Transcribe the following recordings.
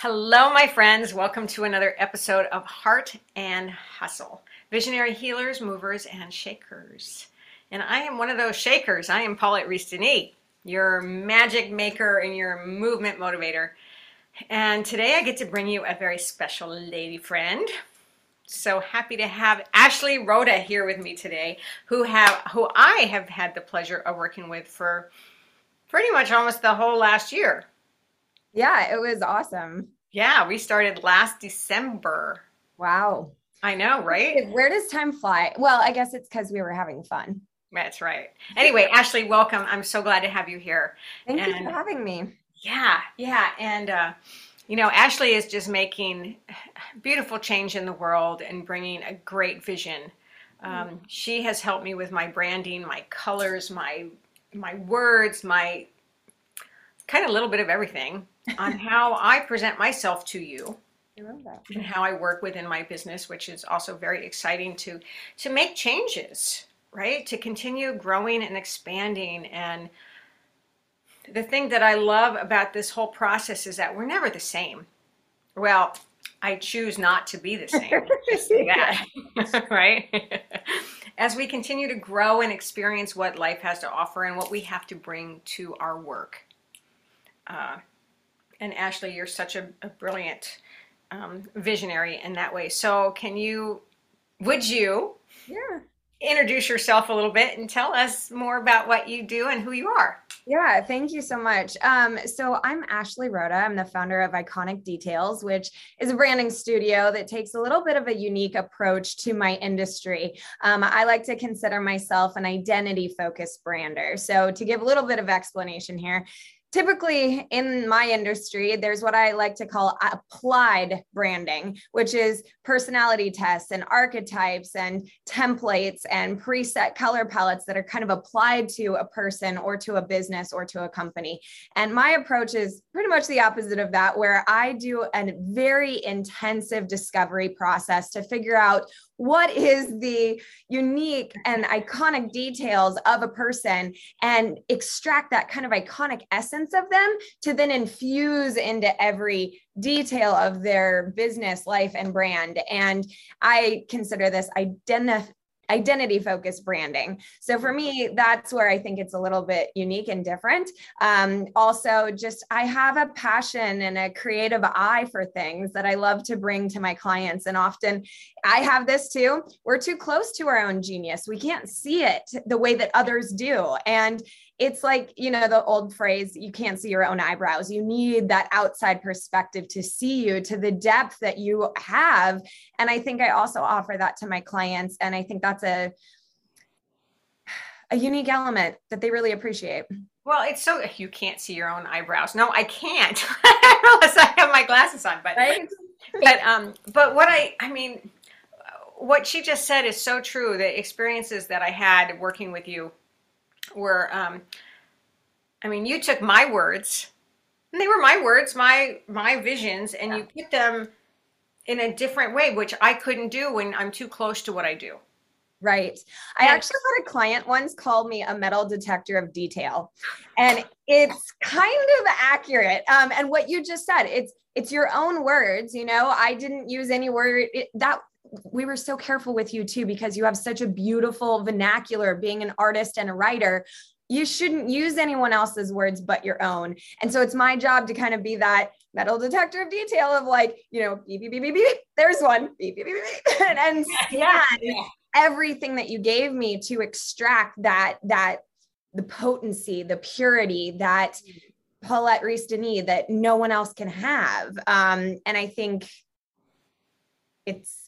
Hello, my friends. Welcome to another episode of Heart and Hustle Visionary Healers, Movers, and Shakers. And I am one of those shakers. I am Paulette Reese your magic maker and your movement motivator. And today I get to bring you a very special lady friend. So happy to have Ashley Rhoda here with me today, who have who I have had the pleasure of working with for pretty much almost the whole last year. Yeah, it was awesome. Yeah, we started last December. Wow. I know, right? Where does time fly? Well, I guess it's because we were having fun. That's right. Anyway, Ashley, welcome. I'm so glad to have you here. Thank and, you for having me. Yeah, yeah. And, uh, you know, Ashley is just making beautiful change in the world and bringing a great vision. Um, mm-hmm. she has helped me with my branding, my colors, my my words, my kind of a little bit of everything on how I present myself to you and how I work within my business, which is also very exciting to to make changes, right? To continue growing and expanding. And the thing that I love about this whole process is that we're never the same. Well, I choose not to be the same. right? As we continue to grow and experience what life has to offer and what we have to bring to our work. Uh, and Ashley, you're such a, a brilliant um, visionary in that way. So, can you, would you, yeah, introduce yourself a little bit and tell us more about what you do and who you are? Yeah, thank you so much. Um, so I'm Ashley Rhoda. I'm the founder of Iconic Details, which is a branding studio that takes a little bit of a unique approach to my industry. Um, I like to consider myself an identity focused brander. So to give a little bit of explanation here, typically in my industry there's what i like to call applied branding which is personality tests and archetypes and templates and preset color palettes that are kind of applied to a person or to a business or to a company. And my approach is pretty much the opposite of that where i do a very intensive discovery process to figure out what is the unique and iconic details of a person and extract that kind of iconic essence of them to then infuse into every detail of their business life and brand. And i consider this identity identity focused branding. So for me, that's where I think it's a little bit unique and different. Um, also, just I have a passion and a creative eye for things that I love to bring to my clients. And often I have this too. We're too close to our own genius. We can't see it the way that others do. And it's like you know the old phrase you can't see your own eyebrows. You need that outside perspective to see you to the depth that you have. And i think i also offer that to my clients and i think that's a a unique element that they really appreciate. Well it's so you can't see your own eyebrows. No i can't. Unless i have my glasses on but right? but um but what i i mean what she just said is so true. The experiences that i had working with you were um, I mean, you took my words, and they were my words, my my visions, and yeah. you put them in a different way, which I couldn't do when I'm too close to what I do. Right. I actually had a client once call me a metal detector of detail. And it's kind of accurate. Um, and what you just said, it's it's your own words, you know. I didn't use any word it, that we were so careful with you too because you have such a beautiful vernacular being an artist and a writer you shouldn't use anyone else's words but your own and so it's my job to kind of be that metal detector of detail of like you know beep beep beep beep, beep. there's one beep beep beep, beep. and, and scan yeah. everything that you gave me to extract that that the potency the purity that paulette reese that no one else can have um, and i think it's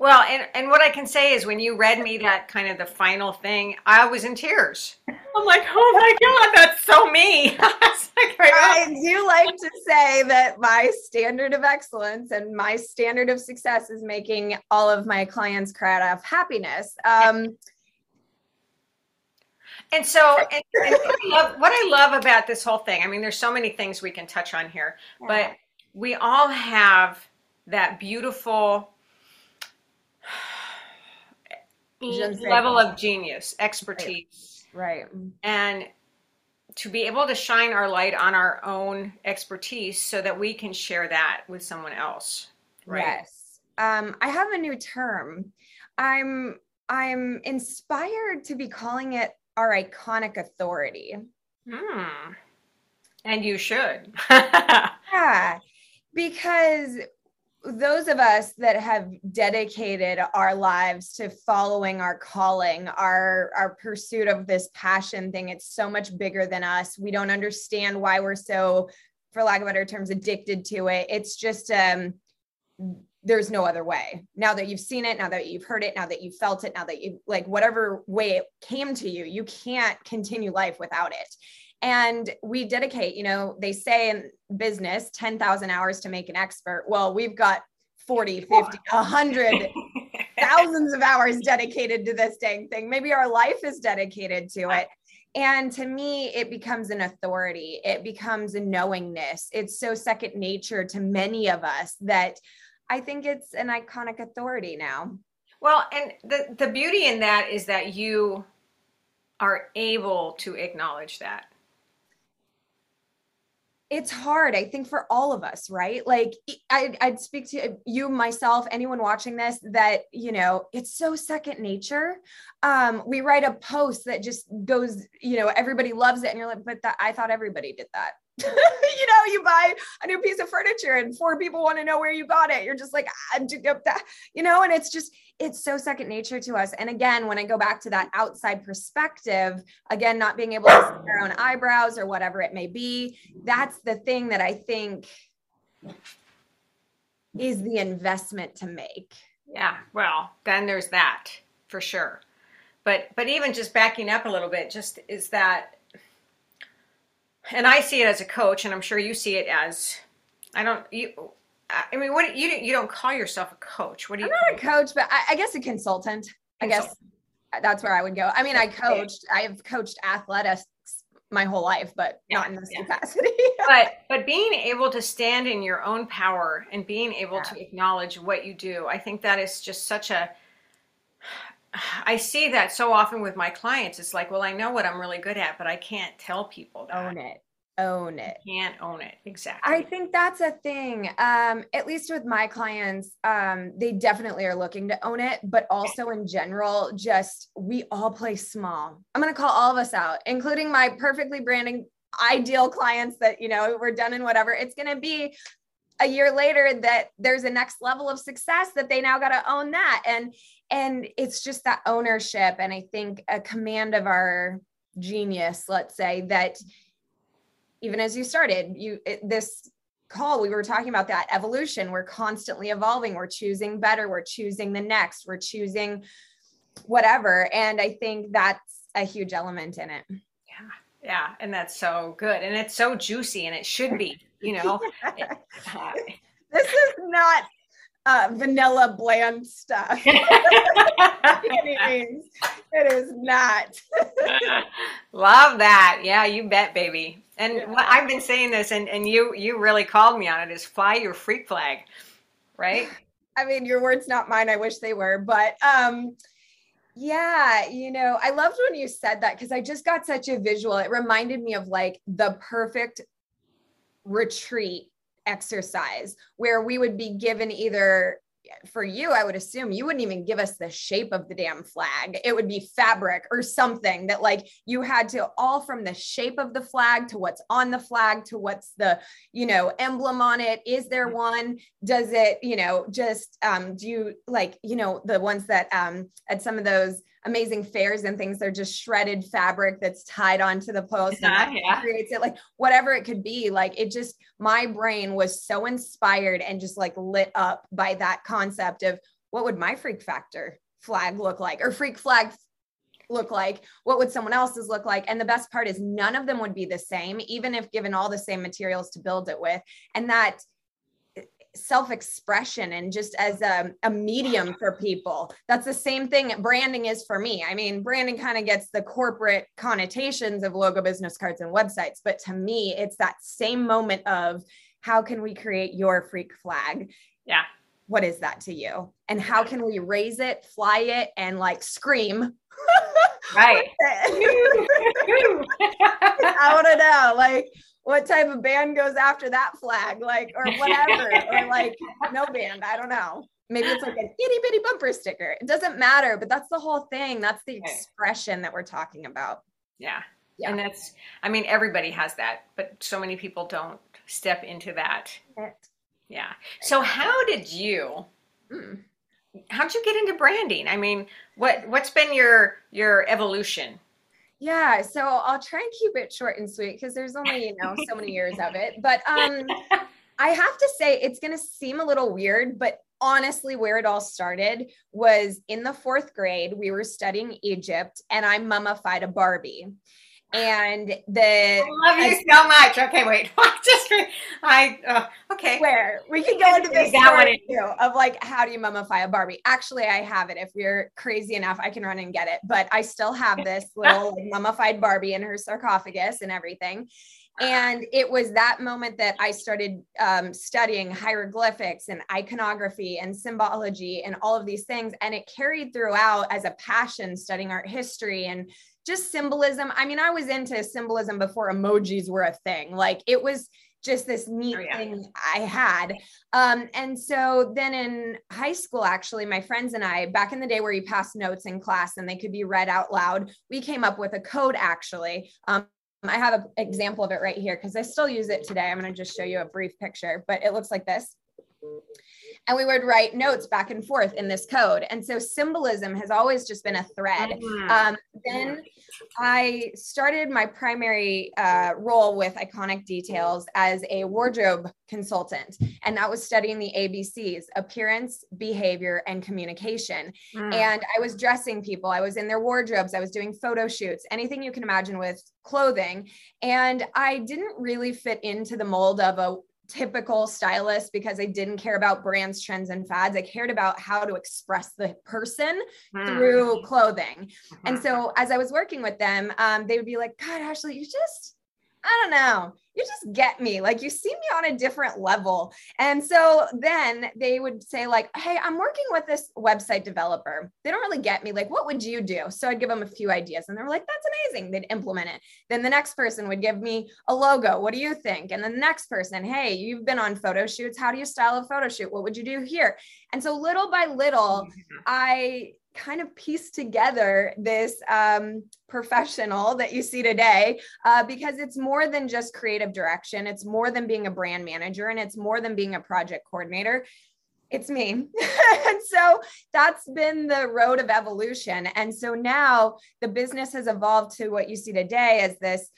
well, and, and what I can say is when you read me that kind of the final thing, I was in tears. I'm like, oh my God, that's so me. like, I do like to say that my standard of excellence and my standard of success is making all of my clients cry out of happiness. Um, and so, and, and what, I love, what, I love, about this whole thing, I mean, there's so many things we can touch on here, yeah. but we all have that beautiful level of genius, expertise. Right. right. And to be able to shine our light on our own expertise so that we can share that with someone else right yes um, i have a new term i'm i'm inspired to be calling it our iconic authority hmm. and you should yeah because those of us that have dedicated our lives to following our calling our our pursuit of this passion thing it's so much bigger than us. We don't understand why we're so for lack of better terms addicted to it. It's just um there's no other way. Now that you've seen it now that you've heard it now that you've felt it now that you like whatever way it came to you you can't continue life without it and we dedicate you know they say in business 10,000 hours to make an expert. Well we've got 40 50 100 thousands of hours dedicated to this dang thing. Maybe our life is dedicated to it. And to me it becomes an authority. It becomes a knowingness. It's so second nature to many of us that i think it's an iconic authority now. Well and the the beauty in that is that you are able to acknowledge that it's hard i think for all of us right? Like I'd, I'd, speak to you myself anyone watching this that you know it's so second nature. Um we write a post that just goes you know everybody loves it and you're like but that i thought everybody did that you know, you buy a new piece of furniture and four people want to know where you got it. You're just like, ah, you know, and it's just, it's so second nature to us. And again, when I go back to that outside perspective, again, not being able to see our own eyebrows or whatever it may be, that's the thing that I think is the investment to make. Yeah. Well, then there's that for sure. But, but even just backing up a little bit, just is that and I see it as a coach, and I'm sure you see it as I don't you. I mean, what you you don't call yourself a coach? What do you? I'm not a coach, but I, I guess a consultant. I guess that's where I would go. I mean, I coached. I have coached athletics my whole life, but yeah, not in this yeah. capacity. but but being able to stand in your own power and being able yeah. to acknowledge what you do, I think that is just such a I see that so often with my clients. It's like, well, I know what I'm really good at, but I can't tell people that. Own it. Own it. You can't own it. Exactly. I think that's a thing. Um, at least with my clients, um, they definitely are looking to own it, but also in general, just we all play small. I'm gonna call all of us out, including my perfectly branding ideal clients that you know we're done in whatever. It's gonna be a year later that there's a next level of success that they now got to own that. And and it's just that ownership and i think a command of our genius let's say that even as you started you it, this call we were talking about that evolution. We're constantly evolving. We're choosing better. We're choosing the next. We're choosing whatever. And i think that's a huge element in it. Yeah. Yeah. And that's so good. And it's so juicy and it should be you know this is not uh, vanilla bland stuff. it is not. Love that. Yeah, you bet, baby. And yeah. I've been saying this, and, and you you really called me on it, is fly your freak flag, right? I mean, your words, not mine. I wish they were, but um, yeah, you know, I loved when you said that because I just got such a visual. It reminded me of like the perfect retreat exercise where we would be given either for you, I would assume you wouldn't even give us the shape of the damn flag. It would be fabric or something that, like, you had to all from the shape of the flag to what's on the flag to what's the, you know, emblem on it. Is there mm-hmm. one? Does it, you know, just, um, do you like, you know, the ones that, um, at some of those, amazing fairs and things. They're just shredded fabric that's tied onto the post yeah, and yeah. creates it like whatever it could be. Like it just my brain was so inspired and just like lit up by that concept of what would my freak factor flag look like or freak flag look like? What would someone else's look like? And the best part is none of them would be the same even if given all the same materials to build it with. And that self-expression and just as a, a medium for people. That's the same thing branding is for me. I mean branding kind of gets the corporate connotations of logo business cards and websites but to me it's that same moment of how can we create your freak flag? Yeah. What is that to you? And how can we raise it fly it and like scream? Right. I want to know, like, what type of band goes after that flag, like, or whatever, or like no band. I don't know. Maybe it's like an itty bitty bumper sticker. It doesn't matter, but that's the whole thing. That's the expression that we're talking about. Yeah. yeah. And that's, I mean, everybody has that, but so many people don't step into that. Yeah. So how did you, mm. how'd you get into branding? I mean, what, what's been your, your evolution? Yeah, so I'll try and keep it short and sweet because there's only, you know, so many years of it. But um I have to say it's going to seem a little weird, but honestly where it all started was in the 4th grade, we were studying Egypt and I mummified a Barbie and the I love you I, so much. Okay, wait. Just I uh, okay. Where we can go into this story too of like how do you mummify a Barbie? Actually, I have it. If we're crazy enough, I can run and get it. But I still have this little like, mummified Barbie in her sarcophagus and everything. And it was that moment that I started um, studying hieroglyphics and iconography and symbology and all of these things. And it carried throughout as a passion studying art history and just symbolism. I mean, I was into symbolism before emojis were a thing. Like it was just this neat oh, yeah. thing I had. Um, and so then in high school, actually, my friends and I, back in the day where you passed notes in class and they could be read out loud, we came up with a code actually. Um, I have an example of it right here because I still use it today. I'm going to just show you a brief picture, but it looks like this and we would write notes back and forth in this code. And so symbolism has always just been a thread. Mm-hmm. Um, then I started my primary uh, role with Iconic Details as a wardrobe consultant, and that was studying the ABCs appearance, behavior, and communication. Mm. And I was dressing people, I was in their wardrobes, I was doing photo shoots, anything you can imagine with clothing. And I didn't really fit into the mold of a typical stylist because I didn't care about brands, trends, and fads. I cared about how to express the person mm. through clothing. And so as I was working with them, um, they would be like, God, Ashley, you just, I don't know you just get me. Like you see me on a different level. And so then they would say like hey i'm working with this website developer. They don't really get me. Like what would you do? So i'd give them a few ideas and they were like that's amazing. They'd implement it. Then the next person would give me a logo. What do you think? And then the next person hey you've been on photo shoots. How do you style a photo shoot? What would you do here? And so little by little mm-hmm. i kind of piece together this um, professional that you see today uh, because it's more than just creative direction. It's more than being a brand manager and it's more than being a project coordinator. It's me. and so that's been the road of evolution. And so now the business has evolved to what you see today as this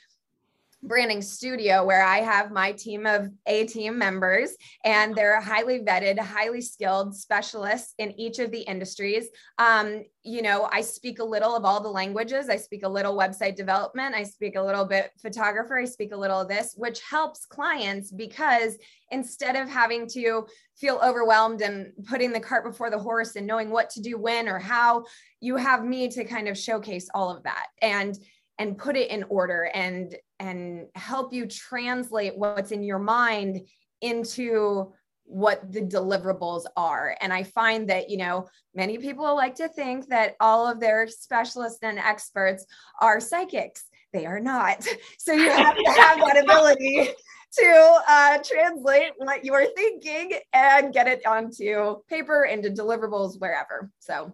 branding studio where I have my team of A team members and they're highly vetted, highly skilled specialists in each of the industries. Um, you know, I speak a little of all the languages. I speak a little website development. I speak a little bit photographer. I speak a little of this, which helps clients because instead of having to feel overwhelmed and putting the cart before the horse and knowing what to do when or how, you have me to kind of showcase all of that. And and put it in order and and help you translate what's in your mind into what the deliverables are. And i find that you know many people like to think that all of their specialists and experts are psychics. They are not. So you have to have that ability to uh, translate what you're thinking and get it onto paper into deliverables wherever. So.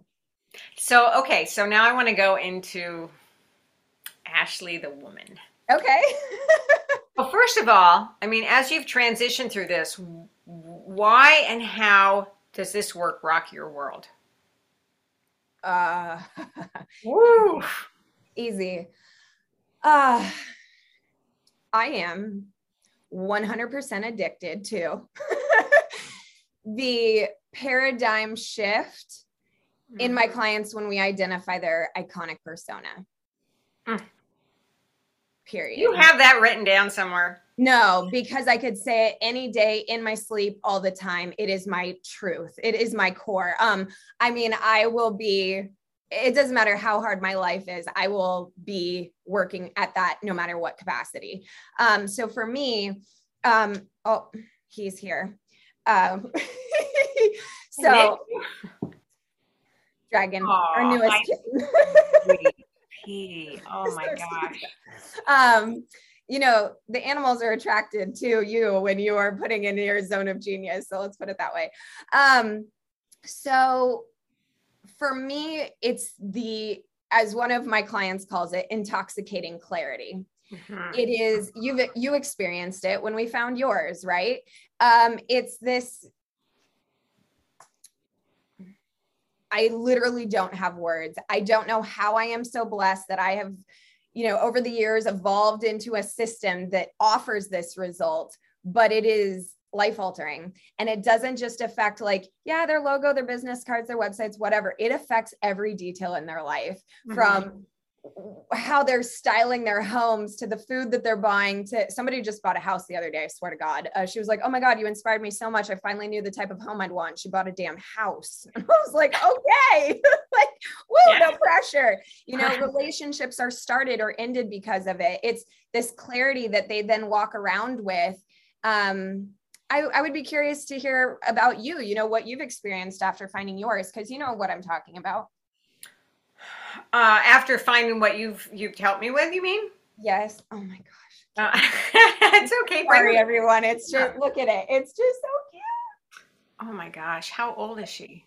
So okay. So now i want to go into Ashley the woman. Okay. well, first of all, I mean, as you've transitioned through this, why and how does this work rock your world? Uh, Woo. Easy. Uh, I am 100% addicted to the paradigm shift in my mm. clients when we identify their iconic persona. Mm period. You have that written down somewhere. No, because I could say it any day in my sleep all the time. It is my truth. It is my core. Um, I mean, I will be it doesn't matter how hard my life is, I will be working at that no matter what capacity. Um, so for me, um, oh, he's here. Um, so Dragon, Aww, our newest kid. Oh my gosh. Um, you know, the animals are attracted to you when you are putting in your zone of genius. So let's put it that way. Um, so for me, it's the, as one of my clients calls it, intoxicating clarity. Mm-hmm. It is you've you experienced it when we found yours, right? Um, it's this. I literally don't have words. I don't know how I am so blessed that I have, you know, over the years evolved into a system that offers this result, but it is life altering. And it doesn't just affect like, yeah, their logo, their business cards, their websites, whatever. It affects every detail in their life mm-hmm. from how they're styling their homes to the food that they're buying to somebody just bought a house the other day i swear to god. Uh, she was like oh my god you inspired me so much. I finally knew the type of home i'd want. She bought a damn house. And i was like okay. Like whoa yeah. no pressure. You know relationships are started or ended because of it. It's this clarity that they then walk around with. Um I, I would be curious to hear about you you know what you've experienced after finding yours because you know what i'm talking about uh, after finding what you've you've helped me with, you mean? Yes. Oh my gosh. Uh, it's okay. Sorry, everyone. It's just look at it. It's just so cute. Oh my gosh. How old is she?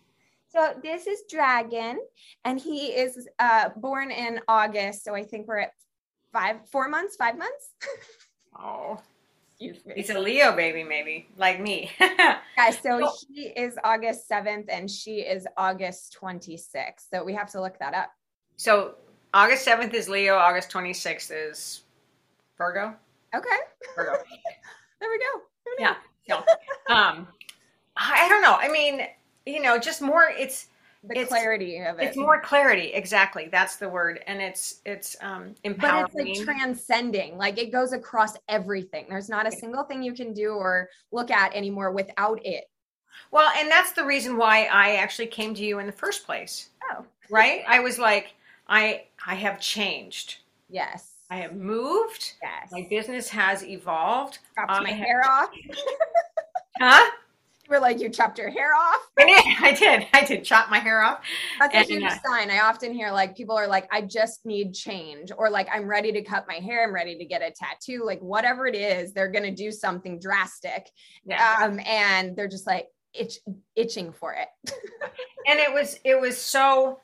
So this is Dragon, and he is uh, born in August. So I think we're at five, four months, five months. oh. Excuse me. He's a Leo baby, maybe like me. yeah, so he is August 7th and she is August 26th. So we have to look that up. So August 7th is Leo, August 26th is Virgo. Okay. Virgo. there we go. Yeah. So, um, I don't know. I mean, you know, just more, it's, the it's, clarity of it. It's more clarity, exactly. That's the word, and it's it's um, empowering. But it's like transcending. Like it goes across everything. There's not a single thing you can do or look at anymore without it. Well, and that's the reason why I actually came to you in the first place. Oh, right. I was like, I I have changed. Yes. I have moved. Yes. My business has evolved. Chopped my have... hair off. huh? We're like, you chopped your hair off. I did. I did. I did chop my hair off. That's and, a huge uh, sign. I often hear like people are like, I just need change, or like I'm ready to cut my hair. I'm ready to get a tattoo. Like whatever it is, they're gonna do something drastic. Yeah. Um, and they're just like itch itching for it. and it was it was so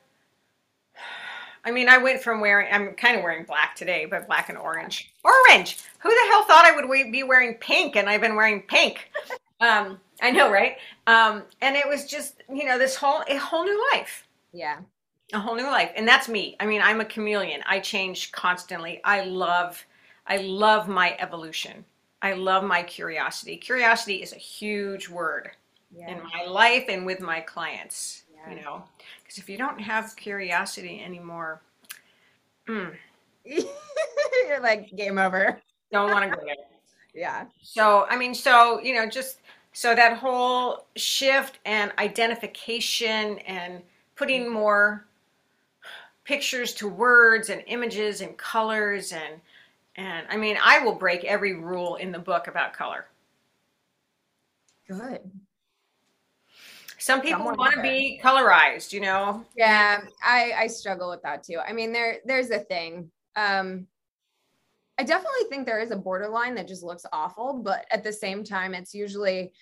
I mean, I went from wearing, I'm kind of wearing black today, but black and orange. Orange! Who the hell thought I would be wearing pink? And I've been wearing pink. Um, I know, right? Um, and it was just, you know, this whole, a whole new life. Yeah. A whole new life. And that's me. I mean, I'm a chameleon. I change constantly. I love, I love my evolution. I love my curiosity. Curiosity is a huge word yeah. in my life and with my clients. You know. Because if you don't have curiosity anymore, mm, you're like game over. Don't want to go there. yeah. So I mean, so you know, just so that whole shift and identification and putting more pictures to words and images and colors and and I mean, I will break every rule in the book about color. Good. Some people want to be colorized, you know. Yeah, I I struggle with that too. I mean, there there's a thing. Um I definitely think there is a borderline that just looks awful, but at the same time, it's usually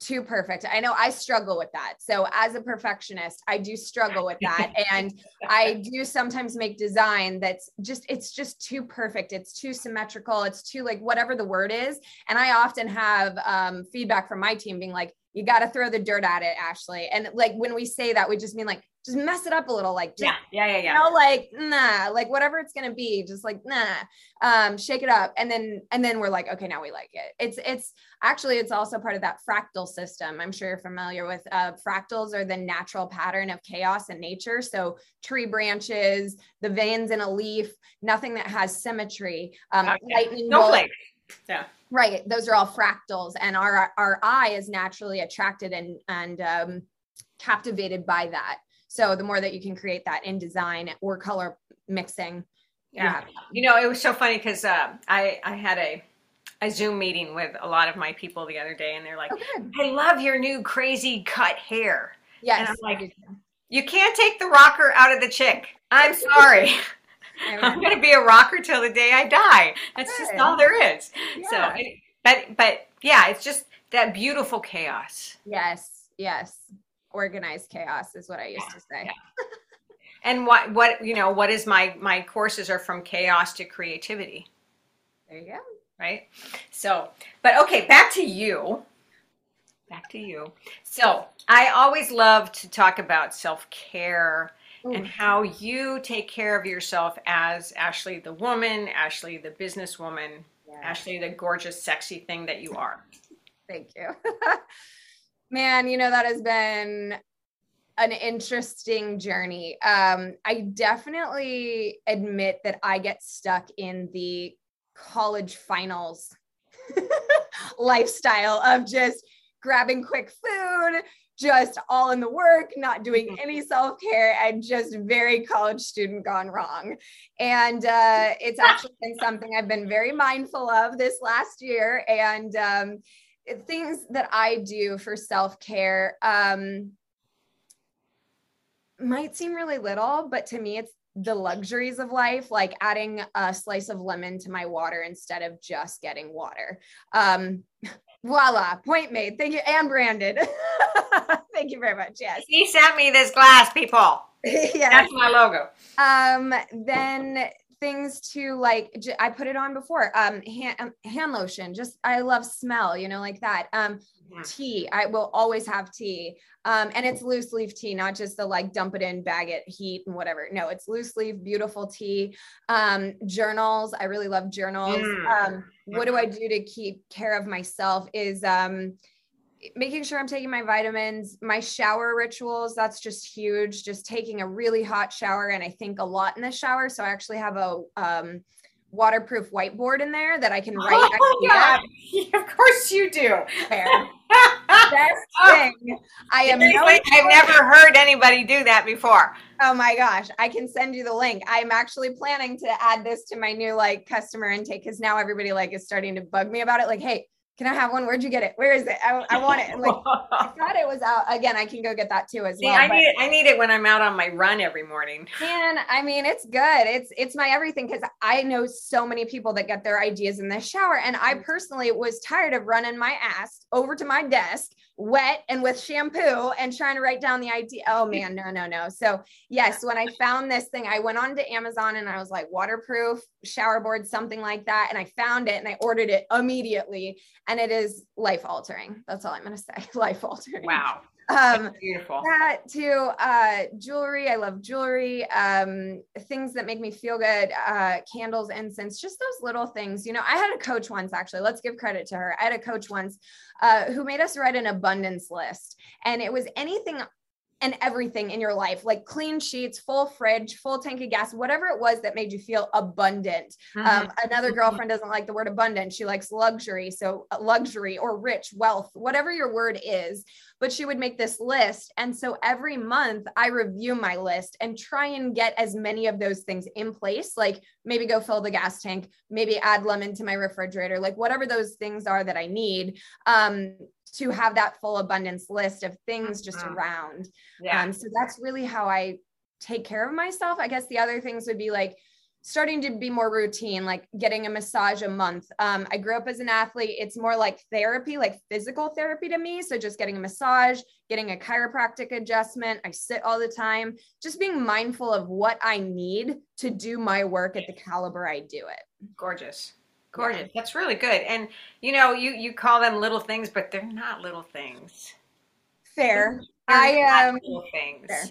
too perfect. I know I struggle with that. So as a perfectionist, I do struggle with that. and I do sometimes make design that's just, it's just too perfect. It's too symmetrical. It's too like whatever the word is. And I often have um, feedback from my team being like, you got to throw the dirt at it, Ashley. And like when we say that, we just mean like, just mess it up a little, like, just, yeah, yeah, yeah, yeah. You know, like, nah, like whatever it's gonna be, just like, nah, um, shake it up, and then and then we're like, okay, now we like it. It's it's actually it's also part of that fractal system. I'm sure you're familiar with. Uh, fractals are the natural pattern of chaos in nature. So tree branches, the veins in a leaf, nothing that has symmetry. Um, okay. lightning bolt. Yeah. Right. Those are all fractals, and our our eye is naturally attracted and and um, captivated by that. So the more that you can create that in design or color mixing. Yeah. You know, it was so funny because uh, I I had a a Zoom meeting with a lot of my people the other day, and they're like, oh, "I love your new crazy cut hair." Yes. And I'm like, "You can't take the rocker out of the chick." I'm sorry. I'm going to be a rocker till the day I die. That's just all there is. Yeah. So, but but yeah, it's just that beautiful chaos. Yes, yes. Organized chaos is what I used yeah. to say. Yeah. and what what you know what is my my courses are from chaos to creativity. There you go. Right. So, but okay, back to you. Back to you. So, I always love to talk about self care and how you take care of yourself as Ashley the woman, Ashley the businesswoman, yeah. Ashley the gorgeous, sexy thing that you are. Thank you. Man, you know, that has been an interesting journey. Um, I definitely admit that I get stuck in the college finals lifestyle of just grabbing quick food, just all in the work, not doing mm-hmm. any self care, and just very college student gone wrong. And uh, it's actually been something I've been very mindful of this last year. And um, things that I do for self care um, might seem really little, but to me, it's the luxuries of life, like adding a slice of lemon to my water instead of just getting water. Um, voila, point made. Thank you, and branded. Thank you very much. Yes. He sent me this glass, people. yeah. That's my logo. Um, then things to like i put it on before um hand, um, hand lotion just i love smell you know like that um. Tea i will always have tea um and it's loose leaf tea not just the like dump it in bag it heat and whatever no it's loose leaf beautiful tea um journals i really love journals mm. um what do i do to keep care of myself is um making sure I'm taking my vitamins, my shower rituals, that's just huge. Just taking a really hot shower. And I think a lot in the shower. So I actually have a um, waterproof whiteboard in there that I can write. Oh, yeah. of course you do. Best oh. thing. I am. No I've never heard anybody do that before. Oh my gosh. I can send you the link. I'm actually planning to add this to my new like customer intake because now everybody like is starting to bug me about it. Like, hey, can I have one? Where'd you get it? Where is it? I, I want it. And like, I thought it was out again. I can go get that too as See, well. I need it. I need it when I'm out on my run every morning. Man, I mean, it's good. It's it's my everything because I know so many people that get their ideas in the shower, and I personally was tired of running my ass over to my desk wet and with shampoo and trying to write down the idea. Oh man, no, no, no. So yes, when I found this thing, I went on to Amazon and I was like waterproof shower board, something like that. And I found it and I ordered it immediately. And it is life altering. That's all I'm gonna say. Life altering. Wow. Um beautiful. That too, uh jewelry. I love jewelry. Um, things that make me feel good, uh, candles, incense, just those little things. You know, I had a coach once actually. Let's give credit to her. I had a coach once uh, who made us write an abundance list. And it was anything and everything in your life, like clean sheets, full fridge, full tank of gas, whatever it was that made you feel abundant. Mm-hmm. Um, another girlfriend doesn't like the word abundant. She likes luxury. So, uh, luxury or rich, wealth, whatever your word is. But she would make this list. And so every month I review my list and try and get as many of those things in place. Like maybe go fill the gas tank, maybe add lemon to my refrigerator, like whatever those things are that I need. Um, to have that full abundance list of things just mm-hmm. around. Yeah. Um, so that's really how I take care of myself. I guess the other things would be like starting to be more routine, like getting a massage a month. Um, I grew up as an athlete. It's more like therapy, like physical therapy to me. So just getting a massage, getting a chiropractic adjustment. I sit all the time, just being mindful of what I need to do my work at the caliber I do it. Gorgeous. Gorgeous. That's really good. And you know, you you call them little things, but they're not little things. Fair. They're I um little things. Fair.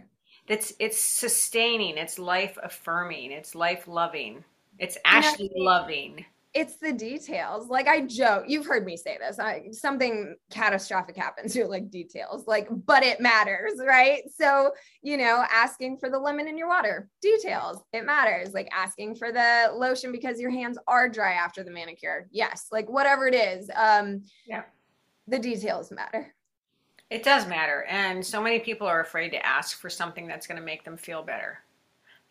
It's it's sustaining. It's life affirming. It's life loving. It's Ashley loving it's the details. Like I joke, you've heard me say this. I, something catastrophic happens, you're like details, like, but it matters, right? So, you know, asking for the lemon in your water, details, it matters. Like asking for the lotion because your hands are dry after the manicure. Yes, like whatever it is. Um, yeah, the details matter. It does matter. And so many people are afraid to ask for something that's going to make them feel better.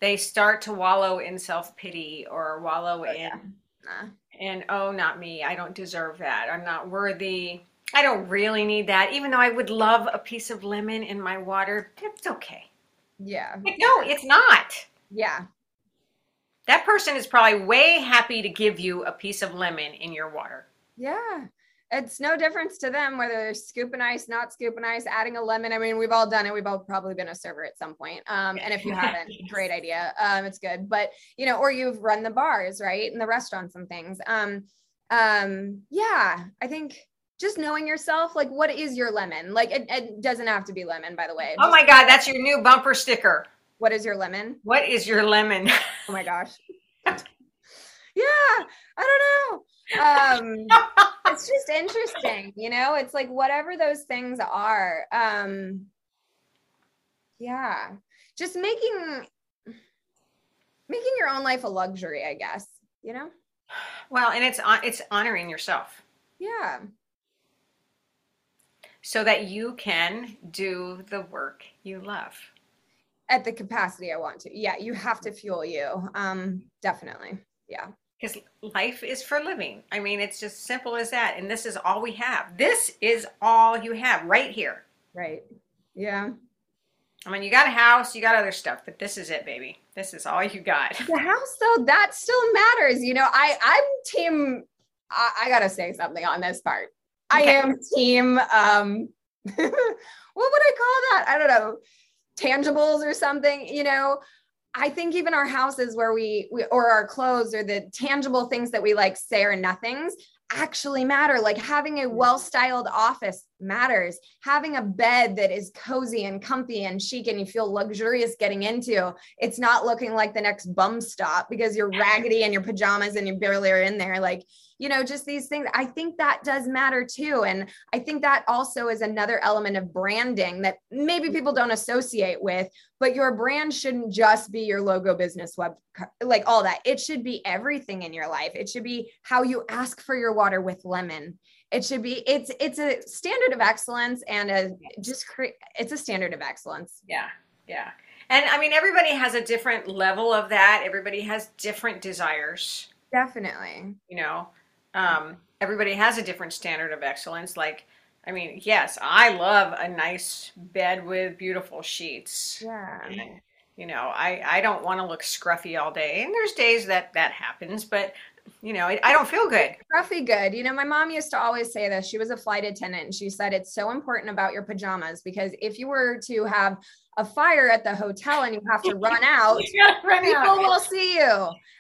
They start to wallow in self pity or wallow oh, in. Yeah Nah. And oh, not me. I don't deserve that. I'm not worthy. I don't really need that. Even though I would love a piece of lemon in my water, it's okay. Yeah. Like, no, it's not. Yeah. that person is probably way happy to give you a piece of lemon in your water. Yeah. It's no difference to them whether they're scooping ice, not scooping ice, adding a lemon. I mean, we've all done it. We've all probably been a server at some point. Um, and if you haven't, great idea. Um, it's good. But you know, or you've run the bars, right? And the restaurants and things. Um, um, yeah, I think just knowing yourself, like what is your lemon? Like it, it doesn't have to be lemon, by the way. oh my God, that's your new bumper sticker. What is your lemon? What is your lemon? Oh my gosh. yeah, I don't know. Um, interesting, you know. It's like whatever those things are. Um, yeah, just making making your own life a luxury, I guess. You know. Well, and it's it's honoring yourself. Yeah. So that you can do the work you love at the capacity I want to. Yeah, you have to fuel you. Um, definitely. Yeah. Because life is for living. I mean, it's just simple as that. And this is all we have. This is all you have right here. Right. Yeah. I mean, you got a house, you got other stuff, but this is it, baby. This is all you got. The house, though, that still matters. You know, I I'm team. I, I gotta say something on this part. Okay. I am team. Um, what would I call that? I don't know tangibles or something, you know. I think even our houses where we, we, or our clothes or the tangible things that we like say are nothings actually matter. Like having a mm. well styled office matters. Having a bed that is cozy and comfy and chic and you feel luxurious getting into, it's not looking like the next bum stop because you're raggedy and your pajamas and you barely are in there. Like you know, just these things. I think that does matter too. And I think that also is another element of branding that maybe people don't associate with, but your brand shouldn't just be your logo business web, like all that. It should be everything in your life. It should be how you ask for your water with lemon. It should be, it's, it's a standard of excellence and a just, cre- it's a standard of excellence. Yeah. Yeah. And I mean, everybody has a different level of that. Everybody has different desires. Definitely. You know, um, everybody has a different standard of excellence. Like, I mean, yes, I love a nice bed with beautiful sheets. Yeah. And, you know, I, I don't want to look scruffy all day. And there's days that that happens, but you know, I, I don't feel good. Scruffy good. You know, my mom used to always say this. She was a flight attendant and she said it's so important about your pajamas because if you were to have a fire at the hotel and you have to run out, run people out. will see you.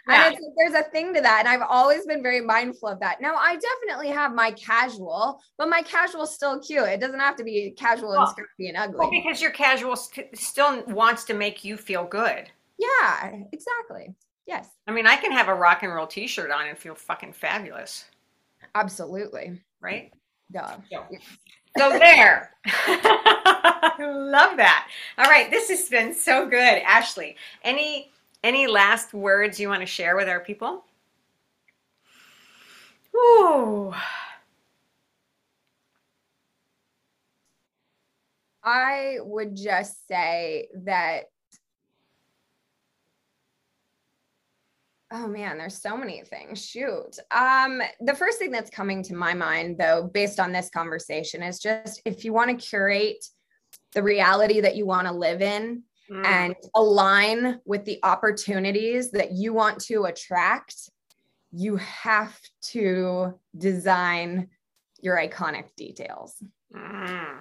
Yeah. And there's a thing to that. And I've always been very mindful of that. Now, I definitely have my casual, but my casual is still cute. It doesn't have to be casual well, and scruffy and ugly. Well, because your casual st- still wants to make you feel good. Yeah, exactly. Yes. I mean, I can have a rock and roll t shirt on and feel fucking fabulous. Absolutely. Right? Duh. So, so there. Love that. All right, this has been so good, Ashley. Any any last words you want to share with our people? Ooh. I would just say that Oh man, there's so many things. Shoot. Um, the first thing that's coming to my mind, though, based on this conversation, is just if you want to curate the reality that you want to live in mm. and align with the opportunities that you want to attract, you have to design your iconic details. Mm.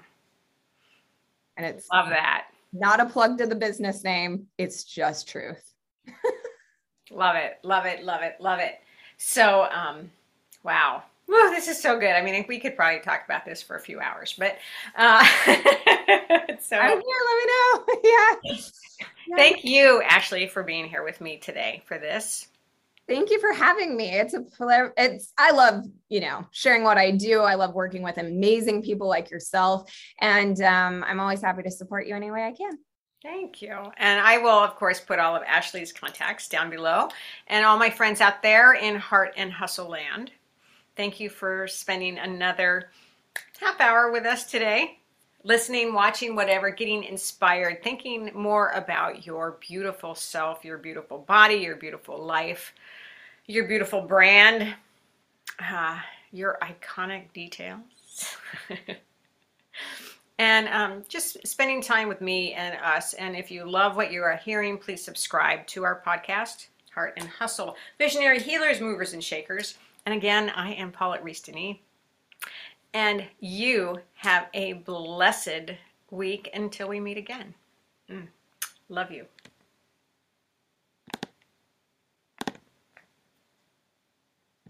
And it's love that. Not a plug to the business name, it's just truth. Love it, love it, love it, love it. So, um, wow. Woo, this is so good. I mean, we could probably talk about this for a few hours, but uh, so I'm here. Let me know. yeah. Thank you, Ashley, for being here with me today for this. Thank you for having me. It's a pleasure. it's I love, you know, sharing what I do. I love working with amazing people like yourself and um, I'm always happy to support you any way I can. Thank you. And I will, of course, put all of Ashley's contacts down below and all my friends out there in Heart and Hustle Land. Thank you for spending another half hour with us today, listening, watching, whatever, getting inspired, thinking more about your beautiful self, your beautiful body, your beautiful life, your beautiful brand, uh, your iconic details. and um, just spending time with me and us. And if you love what you are hearing, please subscribe to our podcast Heart and Hustle. Visionary Healers, Movers, and Shakers. And again, I am Paulette Reestany. And you have a blessed week until we meet again. Mm. Love you.